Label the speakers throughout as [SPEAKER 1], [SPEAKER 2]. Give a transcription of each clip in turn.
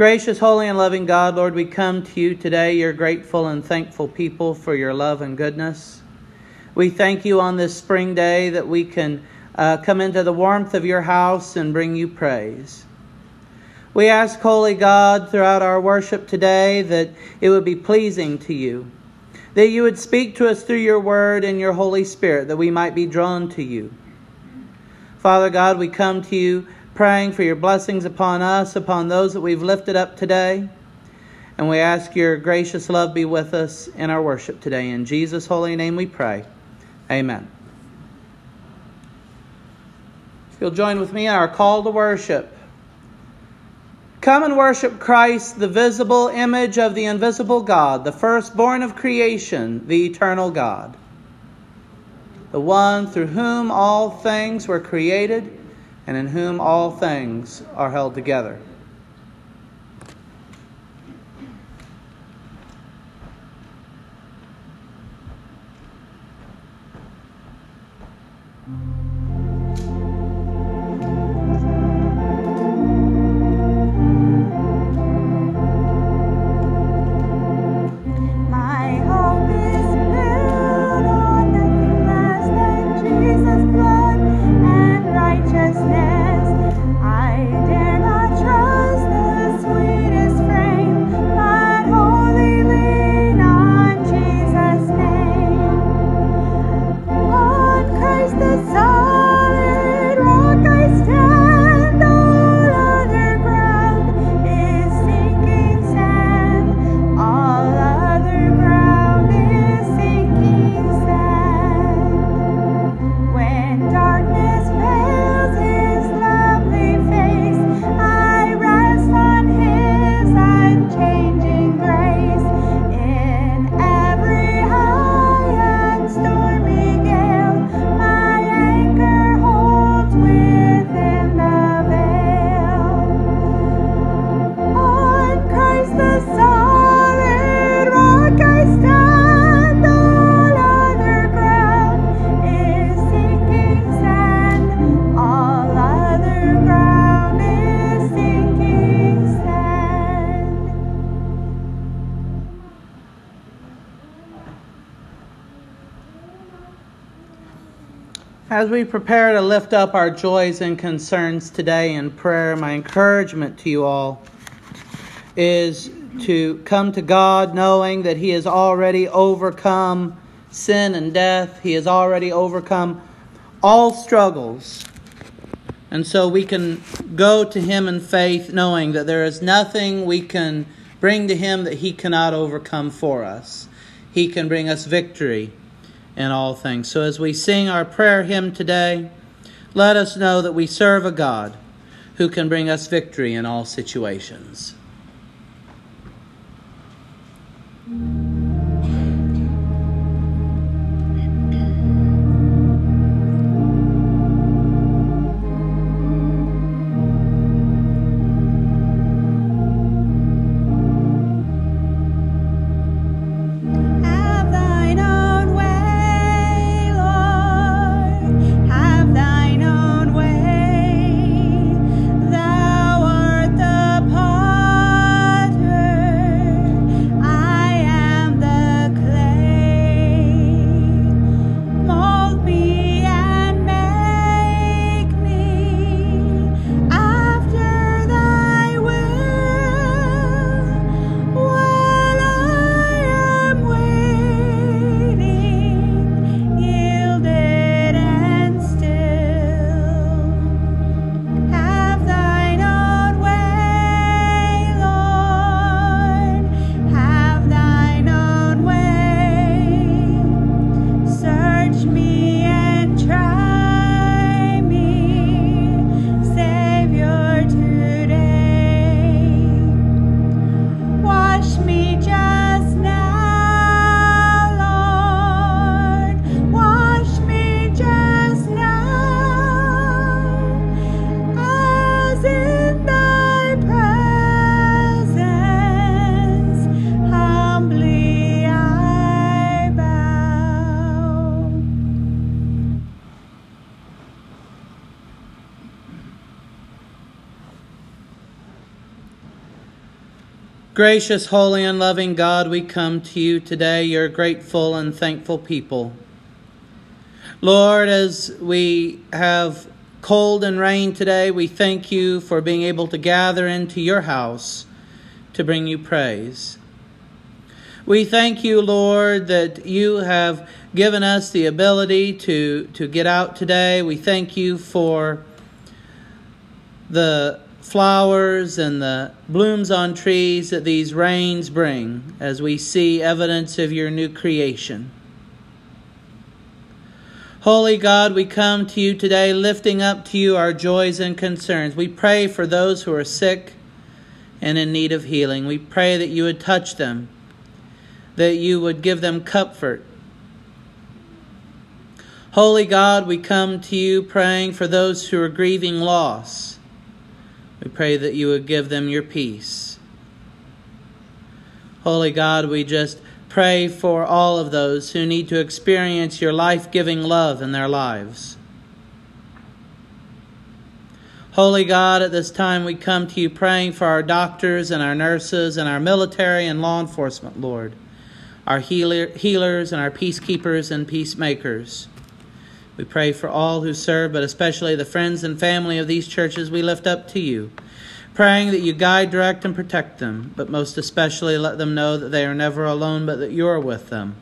[SPEAKER 1] Gracious, holy, and loving God, Lord, we come to you today, your grateful and thankful people, for your love and goodness. We thank you on this spring day that we can uh, come into the warmth of your house and bring you praise. We ask, Holy God, throughout our worship today that it would be pleasing to you, that you would speak to us through your word and your Holy Spirit, that we might be drawn to you. Father God, we come to you praying for your blessings upon us, upon those that we've lifted up today. And we ask your gracious love be with us in our worship today. In Jesus' holy name we pray. Amen. If you'll join with me in our call to worship. Come and worship Christ, the visible image of the invisible God, the firstborn of creation, the eternal God, the one through whom all things were created and in whom all things are held together. As we prepare to lift up our joys and concerns today in prayer, my encouragement to you all is to come to God knowing that He has already overcome sin and death. He has already overcome all struggles. And so we can go to Him in faith knowing that there is nothing we can bring to Him that He cannot overcome for us. He can bring us victory in all things. So as we sing our prayer hymn today, let us know that we serve a God who can bring us victory in all situations. Gracious, holy, and loving God, we come to you today, your grateful and thankful people. Lord, as we have cold and rain today, we thank you for being able to gather into your house to bring you praise. We thank you, Lord, that you have given us the ability to, to get out today. We thank you for the flowers and the blooms on trees that these rains bring as we see evidence of your new creation. Holy God, we come to you today lifting up to you our joys and concerns. We pray for those who are sick and in need of healing. We pray that you would touch them, that you would give them comfort. Holy God, we come to you praying for those who are grieving loss. We pray that you would give them your peace. Holy God, we just Pray for all of those who need to experience your life giving love in their lives. Holy God, at this time we come to you praying for our doctors and our nurses and our military and law enforcement, Lord, our healer, healers and our peacekeepers and peacemakers. We pray for all who serve, but especially the friends and family of these churches we lift up to you praying that you guide, direct, and protect them, but most especially let them know that they are never alone, but that you are with them.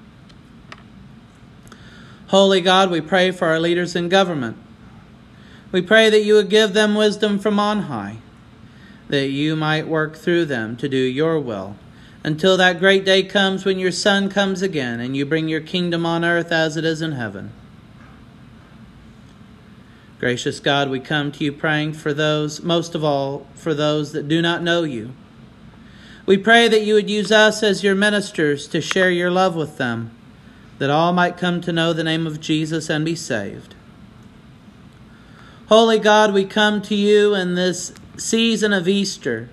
[SPEAKER 1] Holy God, we pray for our leaders in government. We pray that you would give them wisdom from on high, that you might work through them to do your will, until that great day comes when your Son comes again and you bring your kingdom on earth as it is in heaven. Gracious God, we come to you praying for those, most of all, for those that do not know you. We pray that you would use us as your ministers to share your love with them, that all might come to know the name of Jesus and be saved. Holy God, we come to you in this season of Easter,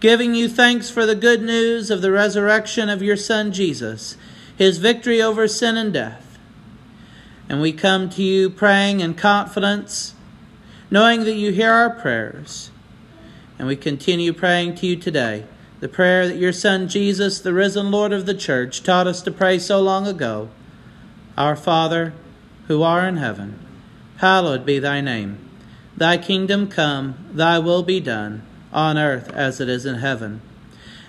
[SPEAKER 1] giving you thanks for the good news of the resurrection of your Son Jesus, his victory over sin and death. And we come to you praying in confidence, knowing that you hear our prayers. And we continue praying to you today the prayer that your Son Jesus, the risen Lord of the church, taught us to pray so long ago Our Father, who art in heaven, hallowed be thy name. Thy kingdom come, thy will be done, on earth as it is in heaven.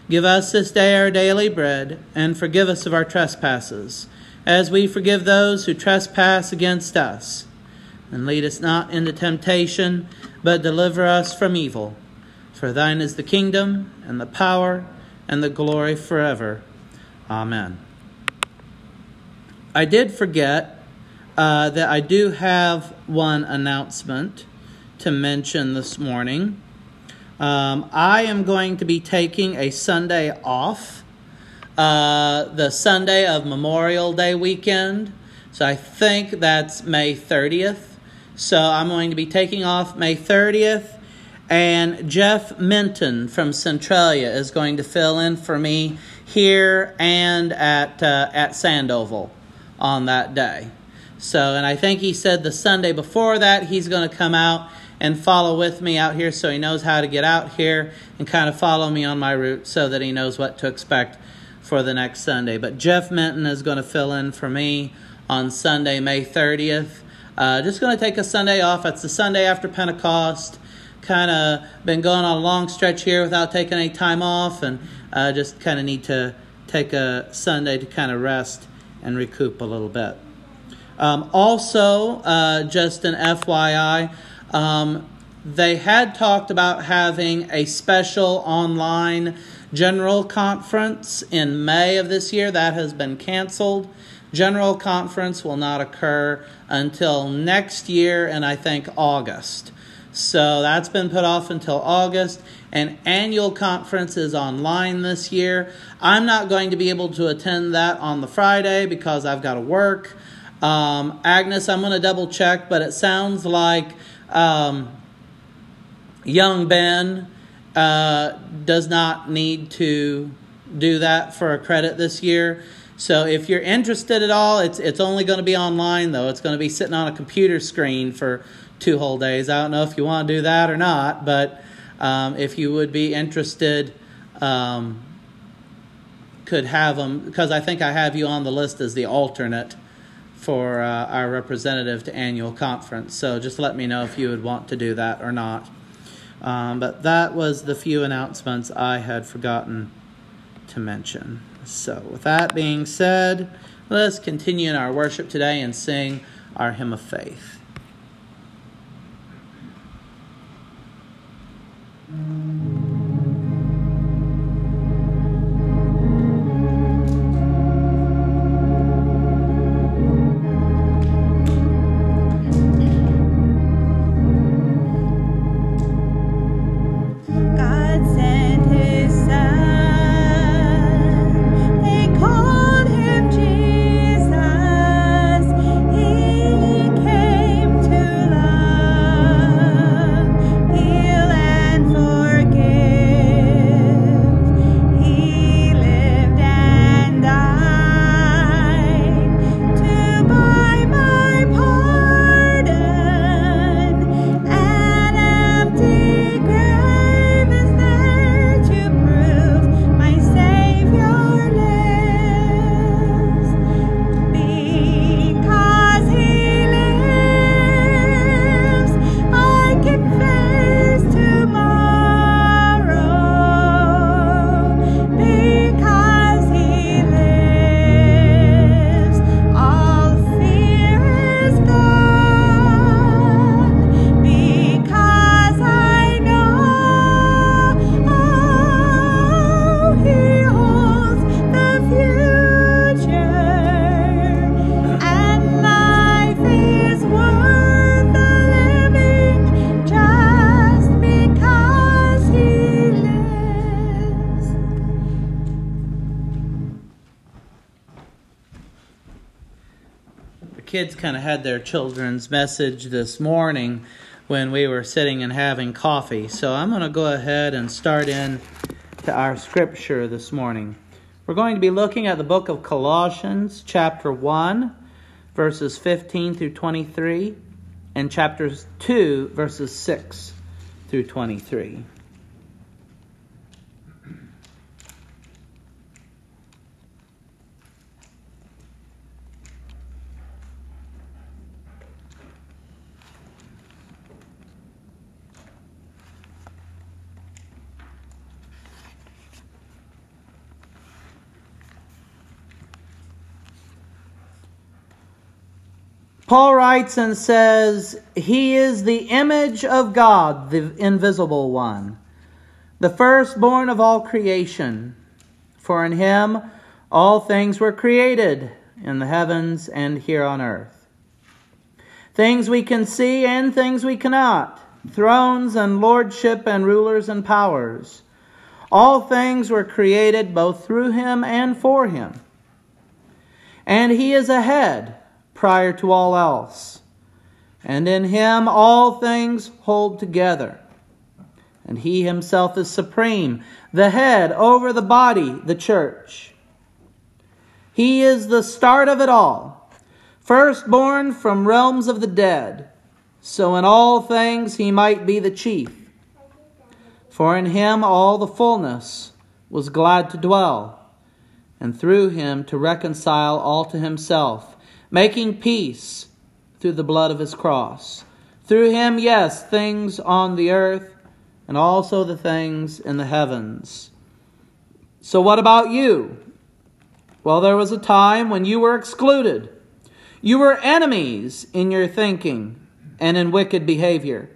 [SPEAKER 1] Give us this day our daily bread, and forgive us of our trespasses as we forgive those who trespass against us. And lead us not into temptation, but deliver us from evil. For thine is the kingdom, and the power, and the glory forever. Amen. I did forget uh, that I do have one announcement to mention this morning. Um, I am going to be taking a Sunday off uh, the Sunday of Memorial Day weekend. So I think that's May 30th. So I'm going to be taking off May 30th. And Jeff Minton from Centralia is going to fill in for me here and at, uh, at Sandoval on that day. So, and I think he said the Sunday before that he's going to come out and follow with me out here so he knows how to get out here and kind of follow me on my route so that he knows what to expect for the next Sunday. But Jeff Minton is going to fill in for me on Sunday, May 30th. Uh, just going to take a Sunday off. It's the Sunday after Pentecost. Kind of been going on a long stretch here without taking any time off, and uh, just kind of need to take a Sunday to kind of rest and recoup a little bit. Um, also, uh, just an FYI, um, they had talked about having a special online General Conference in May of this year. That has been canceled. General Conference will not occur until next year, and I think August. So that's been put off until August. And annual conference is online this year. I'm not going to be able to attend that on the Friday because I've got to work. Um, Agnes, I'm going to double check, but it sounds like um, young Ben uh, does not need to do that for a credit this year. So if you're interested at all, it's it's only going to be online though. It's going to be sitting on a computer screen for two whole days. I don't know if you want to do that or not, but um, if you would be interested, um, could have them because I think I have you on the list as the alternate for uh, our representative to annual conference. So just let me know if you would want to do that or not. Um, but that was the few announcements I had forgotten to mention. So, with that being said, let's continue in our worship today and sing our hymn of faith. Kids kind of had their children's message this morning when we were sitting and having coffee. So I'm going to go ahead and start in to our scripture this morning. We're going to be looking at the book of Colossians, chapter 1, verses 15 through 23, and chapters 2, verses 6 through 23. Paul writes and says, He is the image of God, the invisible one, the firstborn of all creation. For in him all things were created, in the heavens and here on earth. Things we can see and things we cannot, thrones and lordship and rulers and powers. All things were created both through him and for him. And he is ahead prior to all else. And in him all things hold together. And he himself is supreme, the head over the body, the church. He is the start of it all, firstborn from realms of the dead, so in all things he might be the chief. For in him all the fullness was glad to dwell, and through him to reconcile all to himself making peace through the blood of his cross. Through him, yes, things on the earth and also the things in the heavens. So, what about you? Well, there was a time when you were excluded. You were enemies in your thinking and in wicked behavior.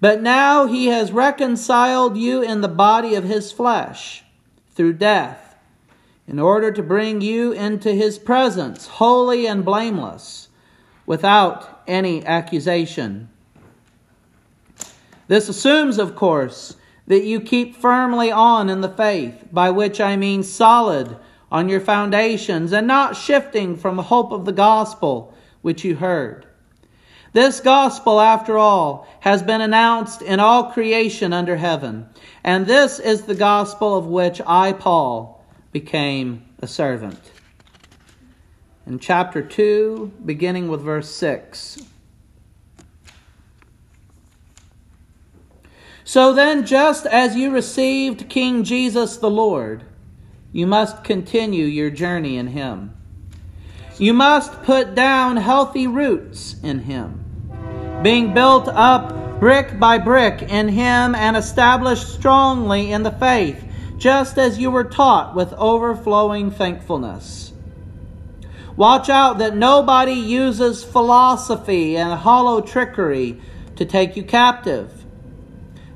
[SPEAKER 1] But now he has reconciled you in the body of his flesh through death in order to bring you into his presence, holy and blameless, without any accusation. This assumes, of course, that you keep firmly on in the faith, by which I mean solid on your foundations and not shifting from the hope of the gospel which you heard. This gospel, after all, has been announced in all creation under heaven, and this is the gospel of which I, Paul, became a servant. In chapter 2, beginning with verse 6. So then, just as you received King Jesus the Lord, you must continue your journey in Him. You must put down healthy roots in Him, being built up brick by brick in Him and established strongly in the faith, just as you were taught with overflowing thankfulness. Watch out that nobody uses philosophy and hollow trickery to take you captive.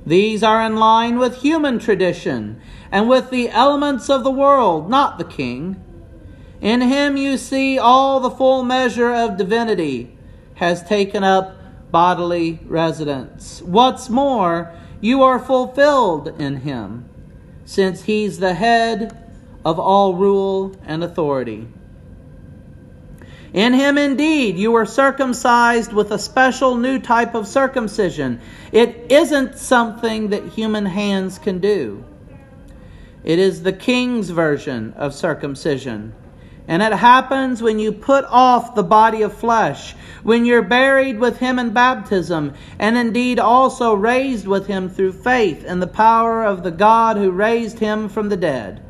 [SPEAKER 1] These are in line with human tradition and with the elements of the world, not the king. In him you see all the full measure of divinity has taken up bodily residence. What's more, you are fulfilled in him, since he's the head of all rule and authority. In him indeed you were circumcised with a special new type of circumcision. It isn't something that human hands can do. It is the king's version of circumcision. And it happens when you put off the body of flesh, when you're buried with him in baptism, and indeed also raised with him through faith in the power of the God who raised him from the dead.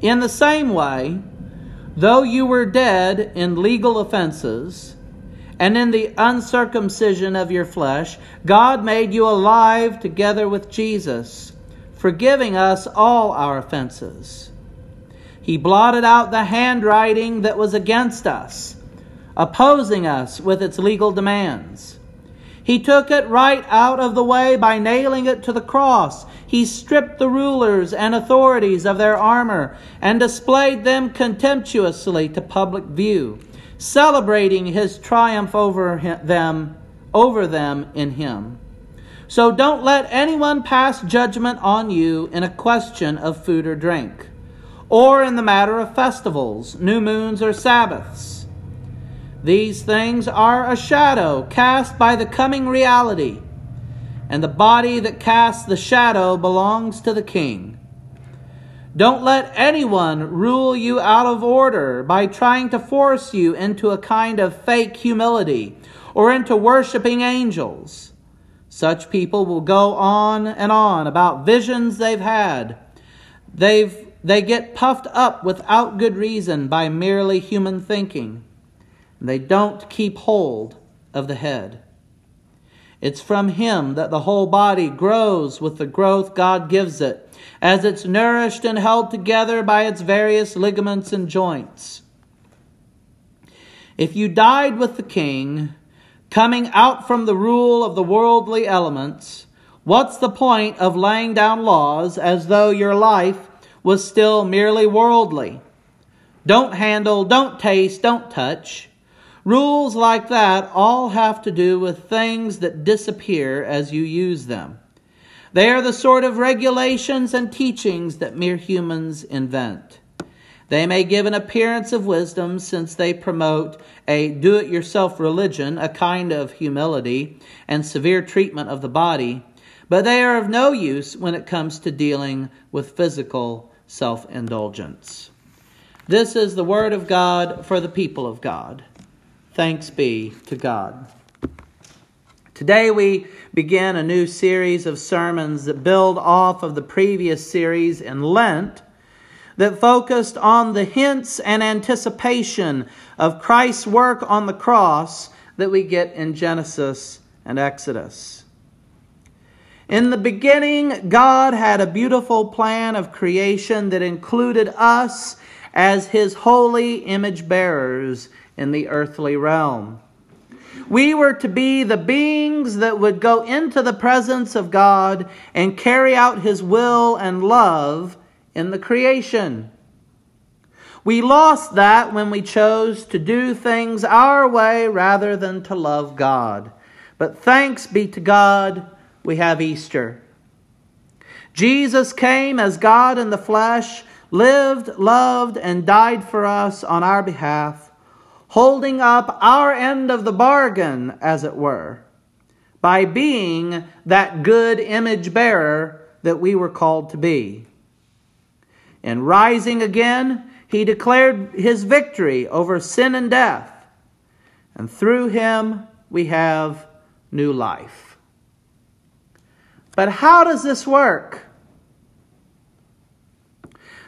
[SPEAKER 1] In the same way, Though you were dead in legal offenses and in the uncircumcision of your flesh, God made you alive together with Jesus, forgiving us all our offenses. He blotted out the handwriting that was against us, opposing us with its legal demands. He took it right out of the way by nailing it to the cross he stripped the rulers and authorities of their armor and displayed them contemptuously to public view, celebrating his triumph over them, over them in him. So don't let anyone pass judgment on you in a question of food or drink, or in the matter of festivals, new moons, or Sabbaths. These things are a shadow cast by the coming reality and the body that casts the shadow belongs to the king. Don't let anyone rule you out of order by trying to force you into a kind of fake humility or into worshiping angels. Such people will go on and on about visions they've had. They've, they get puffed up without good reason by merely human thinking. They don't keep hold of the head. It's from Him that the whole body grows with the growth God gives it, as it's nourished and held together by its various ligaments and joints. If you died with the King, coming out from the rule of the worldly elements, what's the point of laying down laws as though your life was still merely worldly? Don't handle, don't taste, don't touch. Rules like that all have to do with things that disappear as you use them. They are the sort of regulations and teachings that mere humans invent. They may give an appearance of wisdom since they promote a do it yourself religion, a kind of humility and severe treatment of the body, but they are of no use when it comes to dealing with physical self indulgence. This is the word of God for the people of God. Thanks be to God. Today we begin a new series of sermons that build off of the previous series in Lent that focused on the hints and anticipation of Christ's work on the cross that we get in Genesis and Exodus. In the beginning, God had a beautiful plan of creation that included us as His holy image bearers in the earthly realm. We were to be the beings that would go into the presence of God and carry out His will and love in the creation. We lost that when we chose to do things our way rather than to love God. But thanks be to God, we have Easter. Jesus came as God in the flesh, lived, loved, and died for us on our behalf holding up our end of the bargain, as it were, by being that good image bearer that we were called to be. In rising again, he declared his victory over sin and death, and through him we have new life. But how does this work?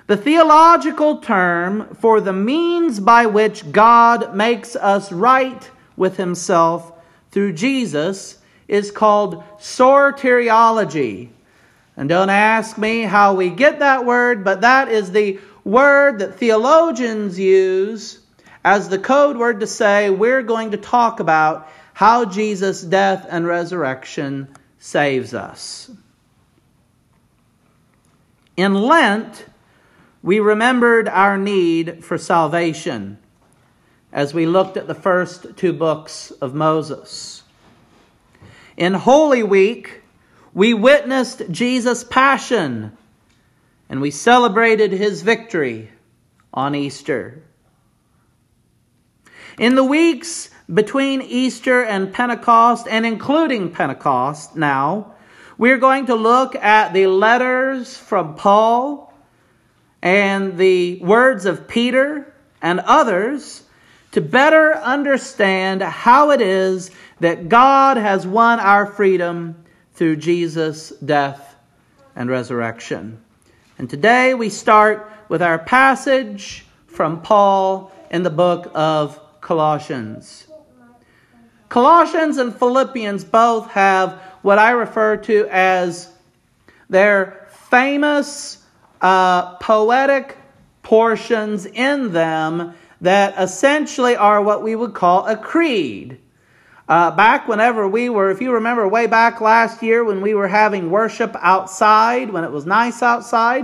[SPEAKER 1] The theological term for the means by which God makes us right with Himself through Jesus is called soteriology. And don't ask me how we get that word, but that is the word that theologians use as the code word to say we're going to talk about how Jesus' death and resurrection saves us. In Lent, we remembered our need for salvation as we looked at the first two books of Moses. In Holy Week, we witnessed Jesus' passion and we celebrated his victory on Easter. In the weeks between Easter and Pentecost, and including Pentecost now, we're going to look at the letters from Paul and the words of Peter and others to better understand how it is that God has won our freedom through Jesus' death and resurrection. And today we start with our passage from Paul in the book of Colossians. Colossians and Philippians both have what I refer to as their famous uh, poetic portions in them that essentially are what we would call a creed. Uh, back whenever we were, if you remember way back last year when we were having worship outside, when it was nice outside,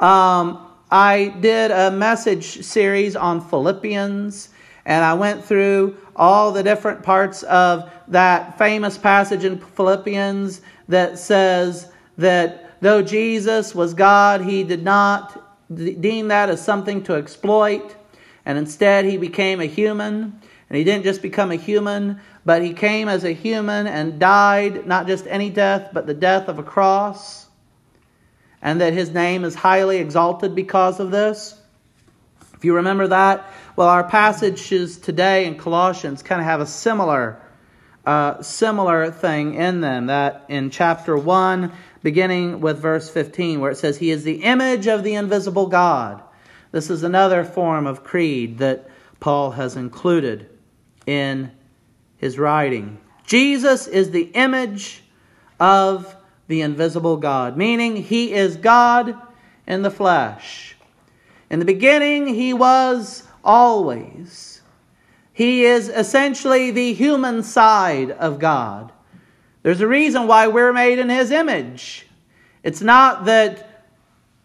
[SPEAKER 1] um, I did a message series on Philippians and I went through all the different parts of that famous passage in Philippians that says that though Jesus was God, he did not deem that as something to exploit, and instead he became a human. And he didn't just become a human, but he came as a human and died not just any death, but the death of a cross. And that his name is highly exalted because of this. If you remember that, well, our passages today in Colossians kind of have a similar, uh, similar thing in them. That in chapter one, beginning with verse fifteen, where it says, "He is the image of the invisible God." This is another form of creed that Paul has included in his writing. Jesus is the image of the invisible God, meaning he is God in the flesh. In the beginning, he was always. He is essentially the human side of God. There's a reason why we're made in His image. It's not that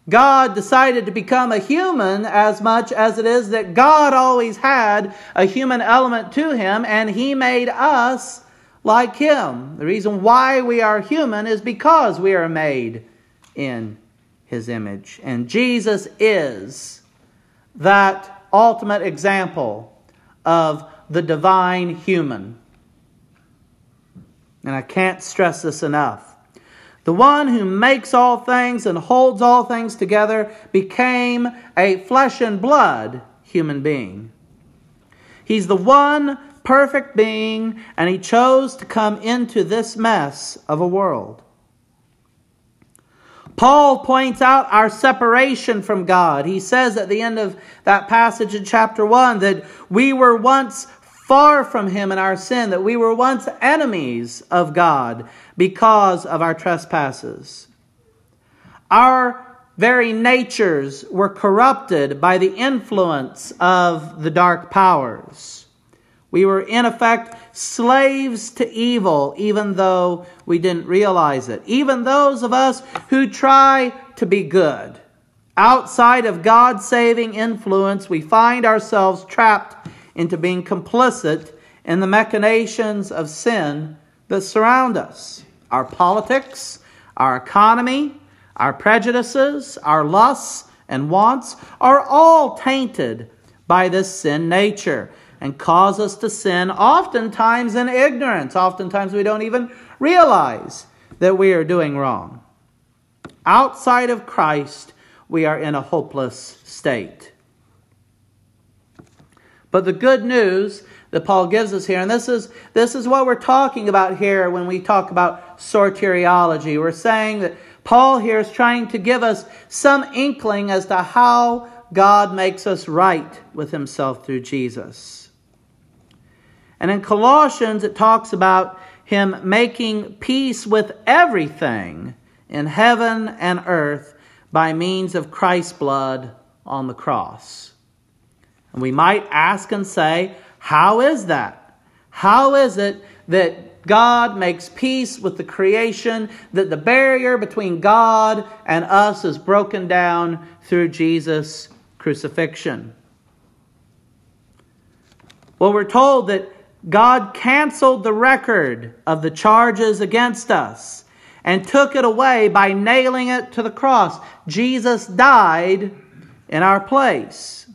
[SPEAKER 1] God decided to become a human as much as it is that God always had a human element to Him and He made us like Him. The reason why we are human is because we are made in His image. And Jesus is that ultimate example of the divine human. And I can't stress this enough. The one who makes all things and holds all things together became a flesh and blood human being. He's the one perfect being, and he chose to come into this mess of a world. Paul points out our separation from God. He says at the end of that passage in chapter 1 that we were once far from Him in our sin, that we were once enemies of God because of our trespasses. Our very natures were corrupted by the influence of the dark powers. We were, in effect, slaves to evil, even though we didn't realize it. Even those of us who try to be good. Outside of God's saving influence, we find ourselves trapped into being complicit in the machinations of sin that surround us. Our politics, our economy, our prejudices, our lusts and wants are all tainted by this sin nature and cause us to sin, oftentimes in ignorance. Oftentimes we don't even realize that we are doing wrong. Outside of Christ, we are in a hopeless state. But the good news that Paul gives us here, and this is, this is what we're talking about here when we talk about soteriology. We're saying that Paul here is trying to give us some inkling as to how God makes us right with himself through Jesus. And in Colossians, it talks about him making peace with everything in heaven and earth by means of Christ's blood on the cross. And we might ask and say, how is that? How is it that God makes peace with the creation, that the barrier between God and us is broken down through Jesus' crucifixion? Well, we're told that God canceled the record of the charges against us and took it away by nailing it to the cross. Jesus died in our place.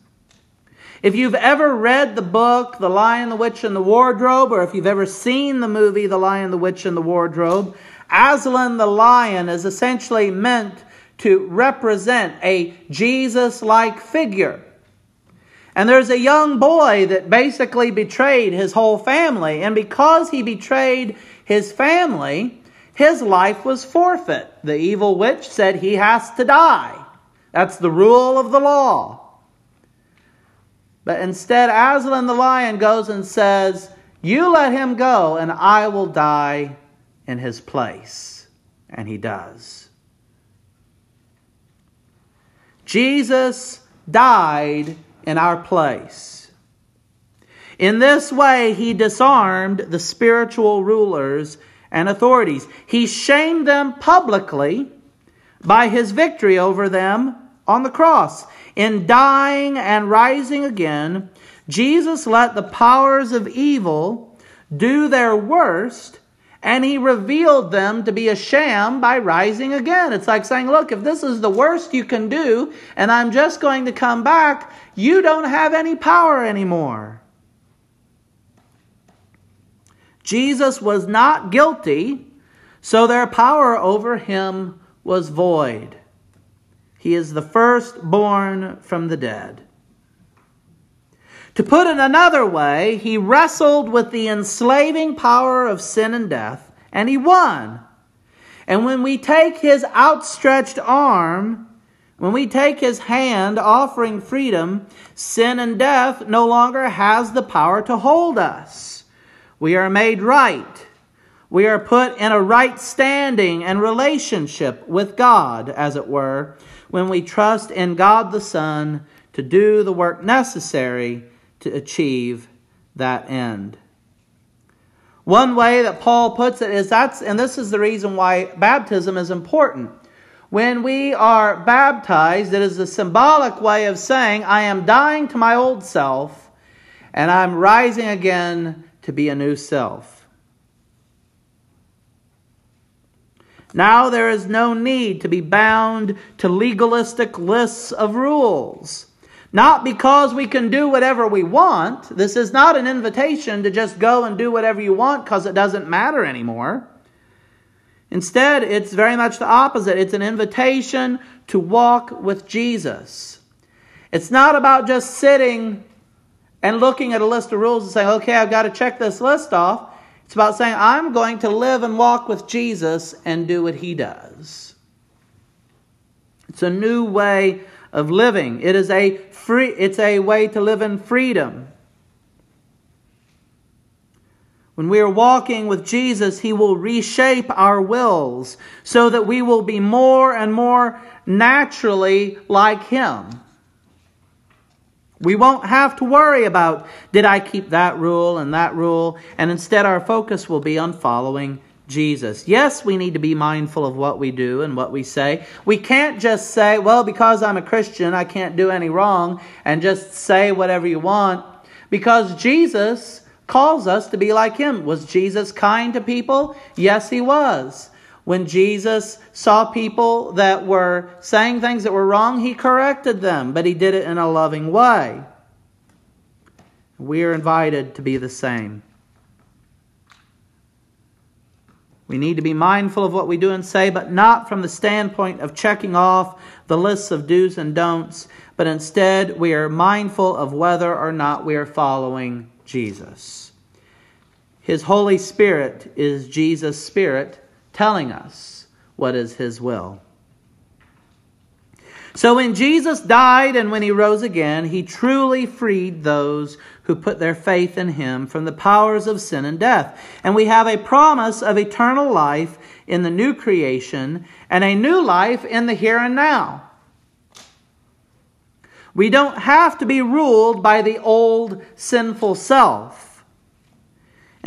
[SPEAKER 1] If you've ever read the book, The Lion, the Witch, and the Wardrobe, or if you've ever seen the movie, The Lion, the Witch, and the Wardrobe, Aslan the lion is essentially meant to represent a Jesus like figure. And there's a young boy that basically betrayed his whole family. And because he betrayed his family, his life was forfeit. The evil witch said he has to die. That's the rule of the law. But instead, Aslan the lion goes and says, You let him go, and I will die in his place. And he does. Jesus died in our place. In this way, he disarmed the spiritual rulers and authorities. He shamed them publicly by his victory over them on the cross. In dying and rising again, Jesus let the powers of evil do their worst and he revealed them to be a sham by rising again. It's like saying, look, if this is the worst you can do and I'm just going to come back, you don't have any power anymore. Jesus was not guilty, so their power over him was void. He is the firstborn from the dead. To put it another way, he wrestled with the enslaving power of sin and death, and he won. And when we take his outstretched arm, when we take his hand offering freedom, sin and death no longer has the power to hold us. We are made right. We are put in a right standing and relationship with God, as it were, when we trust in God the Son to do the work necessary to achieve that end. One way that Paul puts it is that's, and this is the reason why baptism is important. When we are baptized, it is a symbolic way of saying, I am dying to my old self and I'm rising again to be a new self. Now there is no need to be bound to legalistic lists of rules. Not because we can do whatever we want. This is not an invitation to just go and do whatever you want because it doesn't matter anymore. Instead, it's very much the opposite. It's an invitation to walk with Jesus. It's not about just sitting and looking at a list of rules and saying, okay, I've got to check this list off. It's about saying, I'm going to live and walk with Jesus and do what he does. It's a new way of living. It is a free it's a way to live in freedom. When we are walking with Jesus, he will reshape our wills so that we will be more and more naturally like him. We won't have to worry about, did I keep that rule and that rule? And instead, our focus will be on following Jesus. Yes, we need to be mindful of what we do and what we say. We can't just say, well, because I'm a Christian, I can't do any wrong, and just say whatever you want. Because Jesus calls us to be like him. Was Jesus kind to people? Yes, he was. When Jesus saw people that were saying things that were wrong, he corrected them, but he did it in a loving way. We are invited to be the same. We need to be mindful of what we do and say, but not from the standpoint of checking off the lists of do's and don'ts, but instead we are mindful of whether or not we are following Jesus. His Holy Spirit is Jesus' Spirit telling us what is his will. So when Jesus died and when he rose again, he truly freed those who put their faith in him from the powers of sin and death. And we have a promise of eternal life in the new creation and a new life in the here and now. We don't have to be ruled by the old sinful self.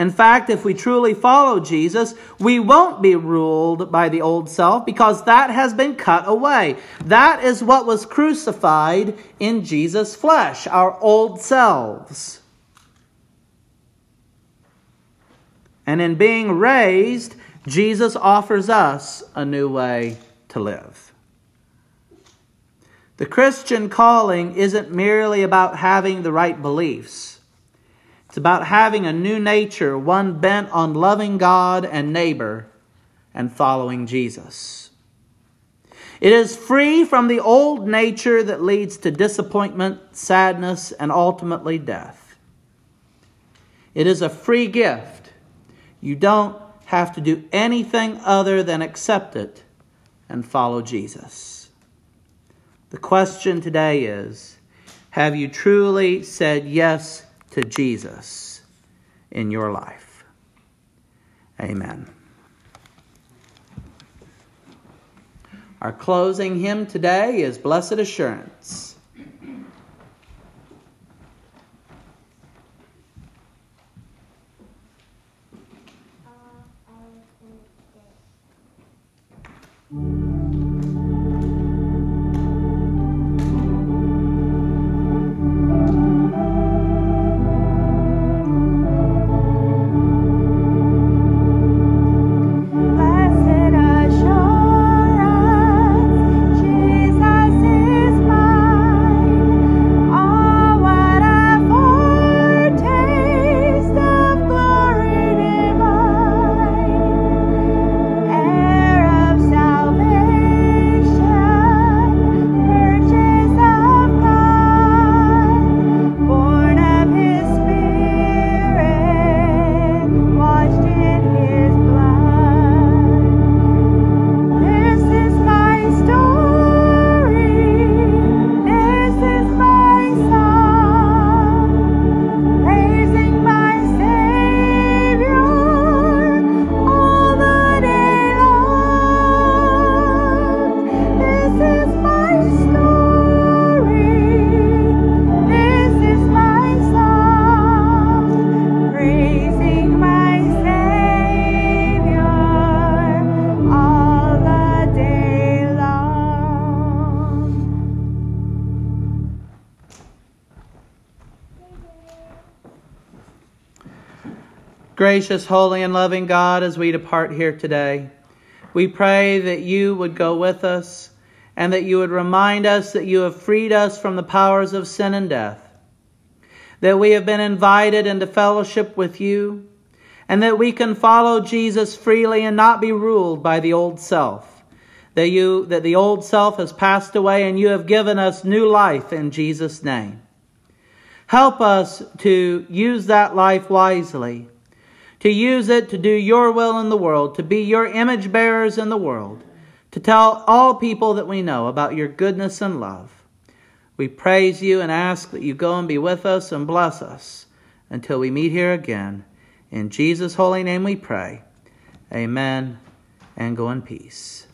[SPEAKER 1] In fact, if we truly follow Jesus, we won't be ruled by the old self because that has been cut away. That is what was crucified in Jesus' flesh, our old selves. And in being raised, Jesus offers us a new way to live. The Christian calling isn't merely about having the right beliefs. It's about having a new nature, one bent on loving God and neighbor and following Jesus. It is free from the old nature that leads to disappointment, sadness, and ultimately death. It is a free gift. You don't have to do anything other than accept it and follow Jesus. The question today is Have you truly said yes to Jesus in your life. Amen. Our closing hymn today is Blessed Assurance. Gracious, holy, and loving God, as we depart here today, we pray that you would go with us and that you would remind us that you have freed us from the powers of sin and death, that we have been invited into fellowship with you, and that we can follow Jesus freely and not be ruled by the old self. That you, that the old self has passed away and you have given us new life in Jesus' name. Help us to use that life wisely to use it to do your will in the world, to be your image bearers in the world, to tell all people that we know about your goodness and love. We praise you and ask that you go and be with us and bless us until we meet here again. In Jesus' holy name we pray. Amen. And go in peace.